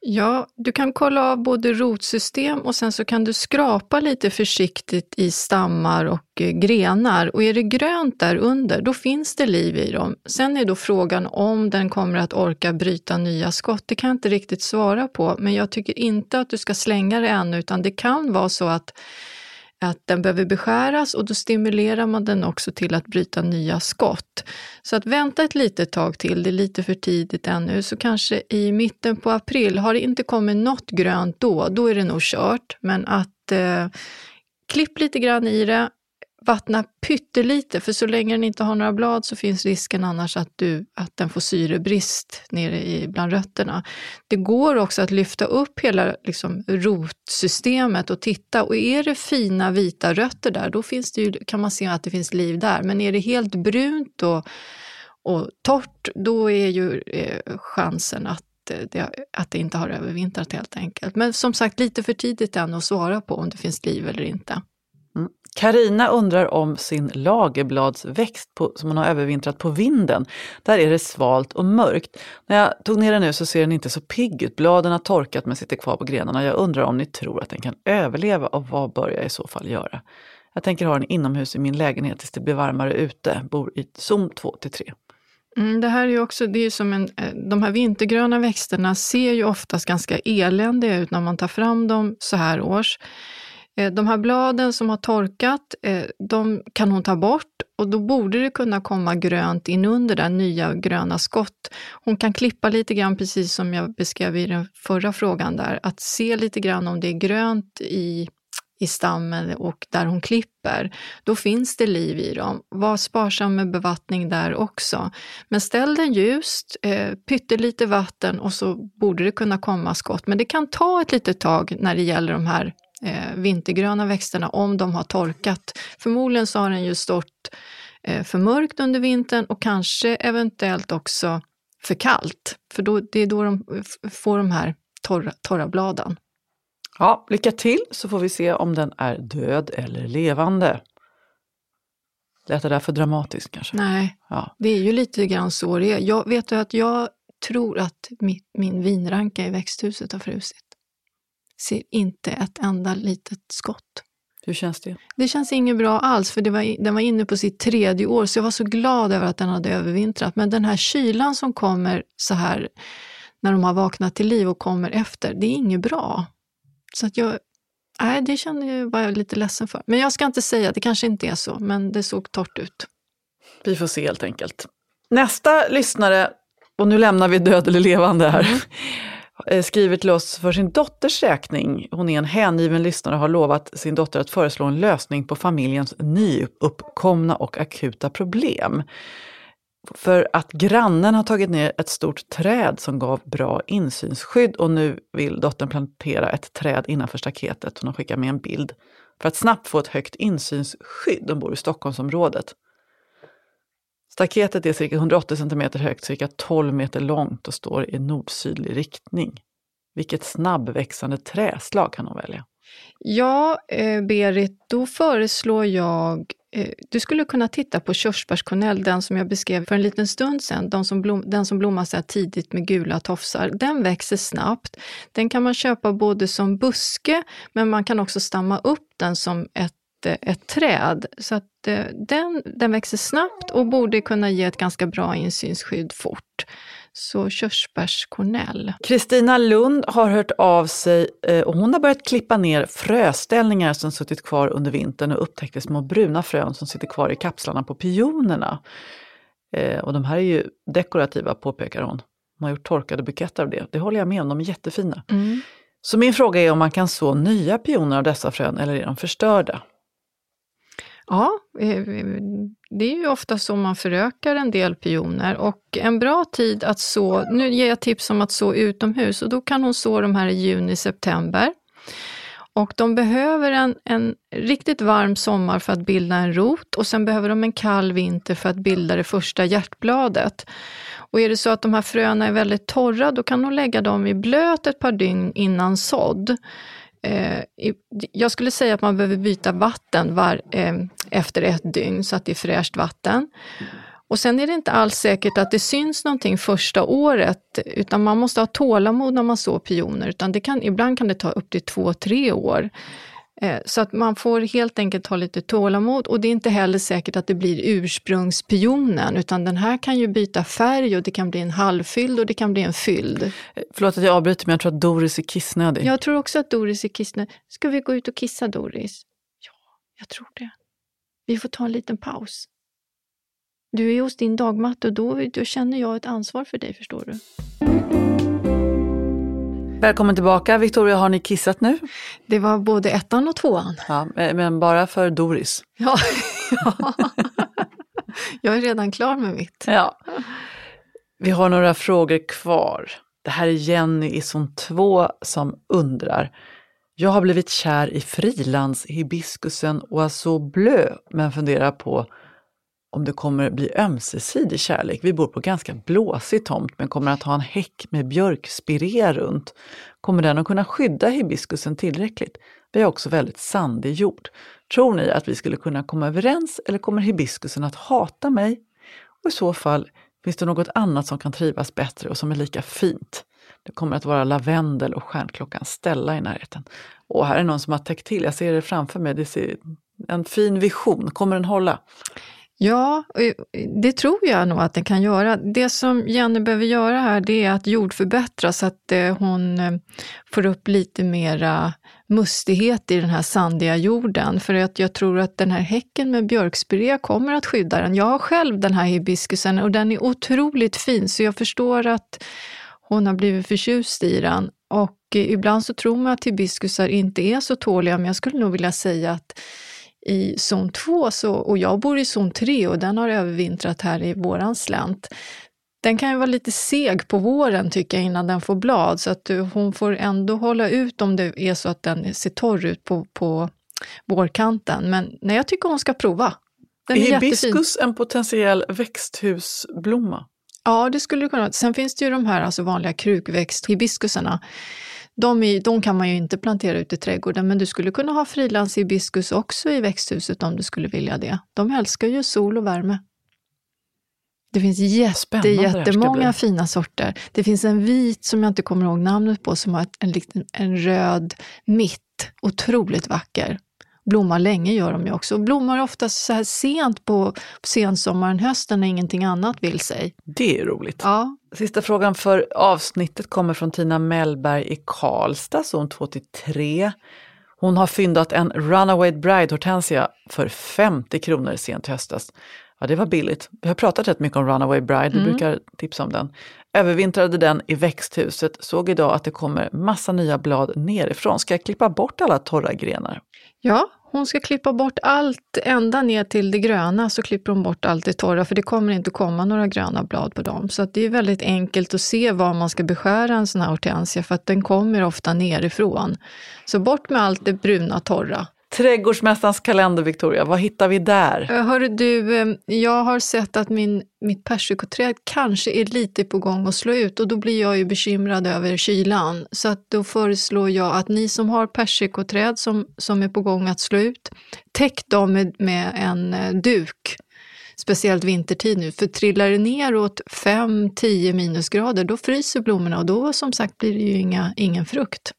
Speaker 1: Ja, du kan kolla av både rotsystem och sen så kan du skrapa lite försiktigt i stammar och eh, grenar. Och är det grönt där under, då finns det liv i dem. Sen är då frågan om den kommer att orka bryta nya skott. Det kan jag inte riktigt svara på, men jag tycker inte att du ska slänga det ännu, utan det kan vara så att att den behöver beskäras och då stimulerar man den också till att bryta nya skott. Så att vänta ett litet tag till, det är lite för tidigt ännu, så kanske i mitten på april, har det inte kommit något grönt då, då är det nog kört. Men att eh, klipp lite grann i det, vattna pyttelite, för så länge den inte har några blad så finns risken annars att, du, att den får syrebrist nere i, bland rötterna. Det går också att lyfta upp hela liksom, rotsystemet och titta. Och är det fina vita rötter där, då finns det ju, kan man se att det finns liv där. Men är det helt brunt och, och torrt, då är ju eh, chansen att eh, det, att det inte har övervintrat helt enkelt. Men som sagt, lite för tidigt än att svara på om det finns liv eller inte.
Speaker 2: Karina undrar om sin lagerbladsväxt på, som hon har övervintrat på vinden. Där är det svalt och mörkt. När jag tog ner den nu så ser den inte så pigg ut. Bladen har torkat men sitter kvar på grenarna. Jag undrar om ni tror att den kan överleva och vad bör jag i så fall göra? Jag tänker ha den inomhus i min lägenhet tills det blir varmare ute. Bor i zon 2 till 3.
Speaker 1: Mm, det här är ju också, det är som en, eh, de här vintergröna växterna ser ju oftast ganska eländiga ut när man tar fram dem så här års. Eh, de här bladen som har torkat, eh, de kan hon ta bort och då borde det kunna komma grönt inunder där, nya gröna skott. Hon kan klippa lite grann, precis som jag beskrev i den förra frågan där, att se lite grann om det är grönt i i stammen och där hon klipper, då finns det liv i dem. Var sparsam med bevattning där också. Men ställ den ljust, eh, pyttelite vatten och så borde det kunna komma skott. Men det kan ta ett litet tag när det gäller de här eh, vintergröna växterna om de har torkat. Förmodligen så har den ju stått eh, för mörkt under vintern och kanske eventuellt också för kallt. För då, det är då de får de här torra, torra bladen.
Speaker 2: Ja, lycka till så får vi se om den är död eller levande. Lät det där för dramatiskt kanske?
Speaker 1: Nej,
Speaker 2: Ja.
Speaker 1: det är ju lite grann så det är. Jag vet ju att jag tror att min, min vinranka i växthuset har frusit. Ser inte ett enda litet skott.
Speaker 2: Hur känns det?
Speaker 1: Det känns inget bra alls, för det var, den var inne på sitt tredje år, så jag var så glad över att den hade övervintrat. Men den här kylan som kommer så här när de har vaknat till liv och kommer efter, det är inget bra. Så att jag, nej, det kände jag, var lite ledsen för. Men jag ska inte säga, det kanske inte är så, men det såg torrt ut.
Speaker 2: Vi får se helt enkelt. Nästa lyssnare, och nu lämnar vi död eller levande här, eh, Eh, skriver till oss för sin dotters räkning. Hon är en hängiven lyssnare och har lovat sin dotter att föreslå en lösning på familjens nyuppkomna och akuta problem. För att grannen har tagit ner ett stort träd som gav bra insynsskydd och nu vill dottern plantera ett träd innanför staketet. Hon har skickat med en bild. För att snabbt få ett högt insynsskydd. De bor i Stockholmsområdet. Staketet är cirka 180 cm högt, cirka 12 meter långt och står i nordsydlig riktning. Vilket snabbväxande träslag kan hon välja?
Speaker 1: Ja, eh, Berit, då föreslår jag eh, du skulle kunna titta på körsbärskornell, den som jag beskrev för en liten stund sedan, de som blom, den som blommar så här tidigt med gula tofsar. Den växer snabbt. Den kan man köpa både som buske, men man kan också stamma upp den som ett, ett träd. Så att eh, den, den växer snabbt och borde kunna ge ett ganska bra insynsskydd fort. Så körsbärskornell.
Speaker 2: Kristina Lund har hört av sig eh, och hon har börjat klippa ner fröställningar som suttit kvar under vintern och upptäckte små bruna frön som sitter kvar i kapslarna på pionerna. Eh, Och de här är ju dekorativa, påpekar hon. Hon har gjort torkade buketter av det. Det håller jag med om, de är jättefina. Så min fråga är om man kan så nya pioner av dessa frön eller är de förstörda?
Speaker 1: Ja, eh, det är ju ofta så man förökar en del pioner och en bra tid att så, nu ger jag tips om att så utomhus och då kan hon så de här i juni-september. Och de behöver en, en riktigt varm sommar för att bilda en rot och sen behöver de en kall vinter för att bilda det första hjärtbladet. Och är det så att de här fröna är väldigt torra, då kan hon lägga dem i blöt ett par dygn innan sådd. Eh, jag skulle säga att man behöver byta vatten var, eh, efter ett dygn så att det är fräscht vatten. Och sen är det inte alls säkert att det syns någonting första året, utan man måste ha tålamod när man sår pioner, utan det kan, ibland kan det ta upp till två, tre år. Eh, Så att man får helt enkelt ha lite tålamod och det är inte heller säkert att det blir ursprungspionen, utan den här kan ju byta färg och det kan bli en halvfylld och det kan bli en fylld.
Speaker 2: Förlåt att jag avbryter men jag tror att Doris är kissnödig.
Speaker 1: Jag tror också att Doris är kissnödig. Ska vi gå ut och kissa Doris? Ja, jag tror det. Vi får ta en liten paus. Du är hos din dagmatte och då, då känner jag ett ansvar för dig, förstår du.
Speaker 2: Välkommen tillbaka. Victoria, har ni kissat nu?
Speaker 1: Det var både ettan och tvåan.
Speaker 2: Ja, men bara för Doris.
Speaker 1: Ja, ja. jag är redan klar med mitt.
Speaker 2: Ja. Vi har några frågor kvar. Det här är Jenny i zon 2 som undrar. Jag har blivit kär i frilandshibiskusen Oiseau bleu men funderar på om det kommer bli ömsesidig kärlek. Vi bor på ganska blåsig tomt men kommer att ha en häck med björkspiré runt. Kommer den att kunna skydda hibiskusen tillräckligt? Vi har också väldigt sandig jord. Tror ni att vi skulle kunna komma överens eller kommer hibiskusen att hata mig? Och i så fall, finns det något annat som kan trivas bättre och som är lika fint? Det kommer att vara lavendel och stjärnklockan Stella i närheten. Och här är någon som har täckt till, jag ser det framför mig, det ser en fin vision. Kommer den hålla?
Speaker 1: Ja, det tror jag nog att den kan göra. Det som Jenny behöver göra här det är att jordförbättra så att eh, hon eh, får upp lite mera mustighet i den här sandiga jorden. För att jag tror att den här häcken med björkspirea kommer att skydda den. Jag har själv den här hibiskusen och den är otroligt fin så jag förstår att hon har blivit förtjust i den. Och eh, ibland så tror man att hibiskusar inte är så tåliga, men jag skulle nog vilja säga att i zon 2, så, och jag bor i zon 3 och den har övervintrat här i våran slänt. Den kan ju vara lite seg på våren tycker jag innan den får blad, så att eh, hon får ändå hålla ut om det är så att den ser torr ut på, på vårkanten. Men nej, jag tycker hon ska prova.
Speaker 2: Den är, är hibiskus en potentiell växthusblomma?
Speaker 1: Ja, det skulle det kunna vara. Sen finns det ju de här alltså vanliga krukväxt-hibiskusarna. De, är, de kan man ju inte plantera ute i trädgården, men du skulle kunna ha frilandshibiskus också i växthuset om du skulle vilja det. De älskar ju sol och värme. Det finns jätte, jättemånga fina sorter. Det finns en vit som jag inte kommer ihåg namnet på som har en, en röd mitt. Otroligt vacker. Blommar länge gör de ju också. Blommar oftast så här sent på sensommaren, hösten när ingenting annat vill sig.
Speaker 2: Det är roligt.
Speaker 1: Ja.
Speaker 2: Sista frågan för avsnittet kommer från Tina Mellberg i Karlstad, zon 2-3. Hon har fyndat en Runaway Bride Hortensia för 50 kronor sent höstas. Ja, det var billigt. Vi har pratat rätt mycket om Runaway Bride, vi mm. brukar tipsa om den. Övervintrade den i växthuset, såg idag att det kommer massa nya blad nerifrån. Ska jag klippa bort alla torra grenar?
Speaker 1: Ja, hon ska klippa bort allt, ända ner till det gröna så klipper hon bort allt det torra, för det kommer inte komma några gröna blad på dem. Så det är väldigt enkelt att se var man ska beskära en sån här hortensia, för att den kommer ofta nerifrån. Så bort med allt det bruna torra.
Speaker 2: Trädgårdsmästarens kalender, Victoria, vad hittar vi där?
Speaker 1: Eh, hörru du, eh, jag har sett att min, mitt persikoträd kanske är lite på gång att slå ut och då blir jag ju bekymrad över kylan. Så att då föreslår jag att ni som har persikoträd som, som är på gång att slå ut, täck dem med, med en eh, duk speciellt vintertid nu. För trillar det neråt 5-10 minusgrader, då fryser blommorna och då som sagt blir det ju inga, ingen frukt.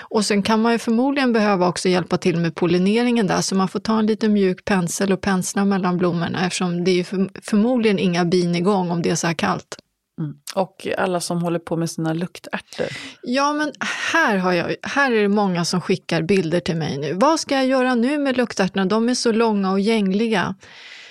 Speaker 1: Och sen kan man ju förmodligen behöva också hjälpa till med pollineringen där, så man får ta en liten mjuk pensel och pensla mellan blommorna eftersom det är förmodligen inga bin igång om det är så här kallt.
Speaker 2: Mm. Och alla som håller på med sina luktärtor?
Speaker 1: Ja, men här, har jag, här är det många som skickar bilder till mig nu. Vad ska jag göra nu med luktärtorna? De är så långa och gängliga.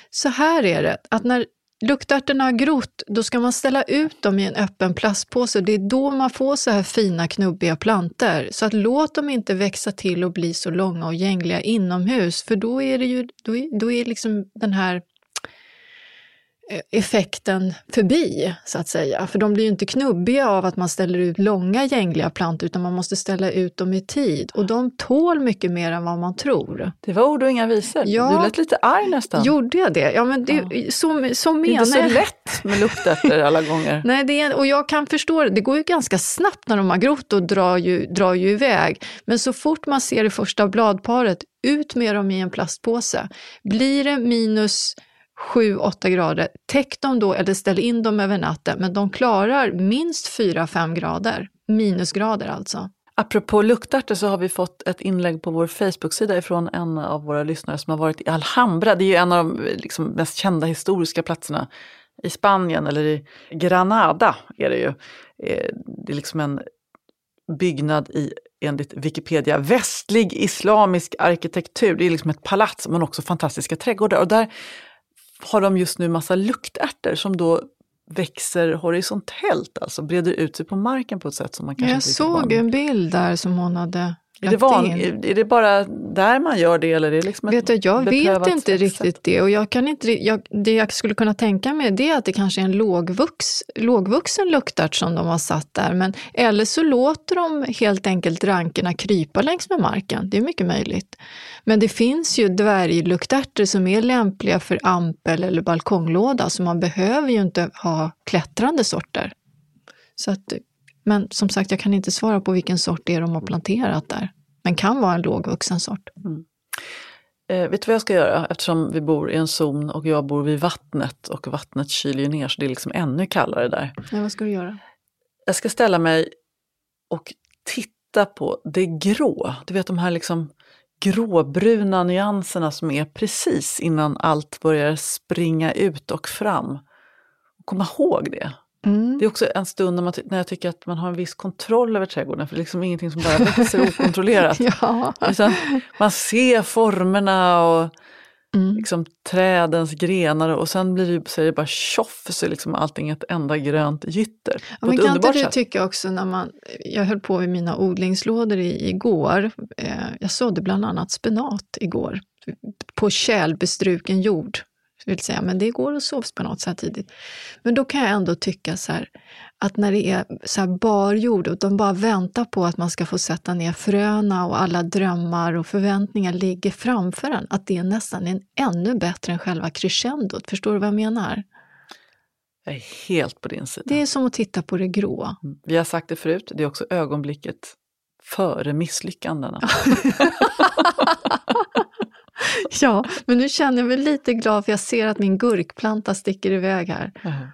Speaker 1: Så här är det, att när luktärtorna har grott, då ska man ställa ut dem i en öppen plastpåse. Det är då man får så här fina knubbiga planter. Så att låt dem inte växa till och bli så långa och gängliga inomhus, för då är det ju då är, då är liksom den här effekten förbi, så att säga. För de blir ju inte knubbiga av att man ställer ut långa gängliga plantor, utan man måste ställa ut dem i tid. Och de tål mycket mer än vad man tror.
Speaker 2: Det var ord och inga visor. Ja, du lät lite arg nästan.
Speaker 1: Gjorde jag det? Ja, men det, ja. Så, så menar jag.
Speaker 2: Det är inte så lätt med luktärtor alla gånger.
Speaker 1: Nej, det är, och jag kan förstå det. Det går ju ganska snabbt när de har grott och drar ju, drar ju iväg. Men så fort man ser det första bladparet, ut med dem i en plastpåse. Blir det minus 7-8 grader, täck dem då eller ställ in dem över natten, men de klarar minst 4-5 grader, minusgrader alltså.
Speaker 2: Apropå luktarter så har vi fått ett inlägg på vår Facebook-sida ifrån en av våra lyssnare som har varit i Alhambra. Det är ju en av de liksom, mest kända historiska platserna i Spanien, eller i Granada är det ju. Eh, det är liksom en byggnad i, enligt Wikipedia, västlig islamisk arkitektur. Det är liksom ett palats men också fantastiska trädgårdar. Och där har de just nu massa luktärtor som då växer horisontellt, alltså breder ut sig på marken på ett sätt som man kanske
Speaker 1: Jag såg en bild där som hon hade
Speaker 2: Är det, van, är det bara där man gör det eller är det liksom
Speaker 1: vet du, Jag vet inte
Speaker 2: sätt?
Speaker 1: riktigt det och jag kan inte, jag, det jag skulle kunna tänka mig det är att det kanske är en lågvux, lågvuxen luktart som de har satt där. Men, eller så låter de helt enkelt rankerna krypa längs med marken. Det är mycket möjligt. Men det finns ju dvärglukterter som är lämpliga för ampel eller balkonglåda så man behöver ju inte ha klättrande sorter. Så att, men som sagt, jag kan inte svara på vilken sort det är de har planterat där. Men kan vara en lågvuxen sort. Mm.
Speaker 2: Eh, vet du vad jag ska göra? Eftersom vi bor i en zon och jag bor vid vattnet och vattnet kyler ju ner så det är liksom ännu kallare där.
Speaker 1: Ja, vad ska du göra?
Speaker 2: Jag ska ställa mig och titta på det grå. Du vet de här liksom gråbruna nyanserna som är precis innan allt börjar springa ut och fram. Komma ihåg det. Mm. Det är också en stund när, man, när jag tycker att man har en viss kontroll över trädgården, för det är liksom ingenting som bara växer okontrollerat.
Speaker 1: ja.
Speaker 2: Man ser formerna och mm. liksom, trädens grenar och sen blir det, så är det bara tjoff så är liksom allting ett enda grönt gytter.
Speaker 1: Ja, men kan inte du sätt. tycka också när man, jag höll på med mina odlingslådor i, igår, eh, jag sådde bland annat spenat igår, på kälbestruken jord vill säga, men det går att sovspenat så här tidigt. Men då kan jag ändå tycka så här, att när det är så här barjord och de bara väntar på att man ska få sätta ner fröna och alla drömmar och förväntningar ligger framför en, att det nästan är ännu bättre än själva crescendot. Förstår du vad jag menar?
Speaker 2: Jag är helt på din sida.
Speaker 1: Det är som att titta på det grå.
Speaker 2: Mm. Vi har sagt det förut, det är också ögonblicket före misslyckandena.
Speaker 1: ja, men nu känner jag mig lite glad för jag ser att min gurkplanta sticker iväg här. Mm.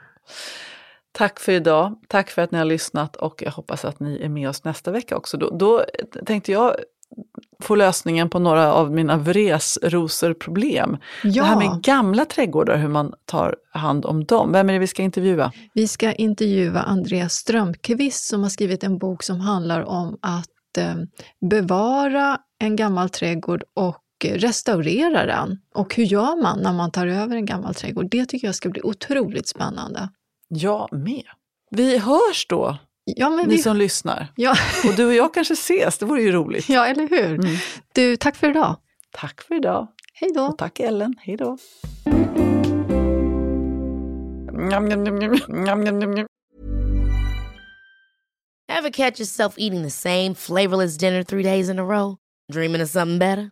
Speaker 2: Tack för idag. Tack för att ni har lyssnat och jag hoppas att ni är med oss nästa vecka också. Då, då tänkte jag få lösningen på några av mina vresrosorproblem. Ja. Det här med gamla trädgårdar, hur man tar hand om dem. Vem är det vi ska intervjua?
Speaker 1: Vi ska intervjua Andreas Strömqvist som har skrivit en bok som handlar om att eh, bevara en gammal trädgård och restaurera den. Och hur gör man när man tar över en gammal trädgård? Det tycker jag ska bli otroligt spännande.
Speaker 2: Jag med. Vi hörs då, ja, men ni vi... som lyssnar.
Speaker 1: Ja.
Speaker 2: Och du och jag kanske ses, det vore ju roligt.
Speaker 1: Ja, eller hur? Mm. Du, tack för idag.
Speaker 2: Tack för idag.
Speaker 1: Hej då.
Speaker 2: Och tack Ellen, hej då.
Speaker 4: Have catch yourself eating the same flavorless dinner three days in a row? Dreaming of something better?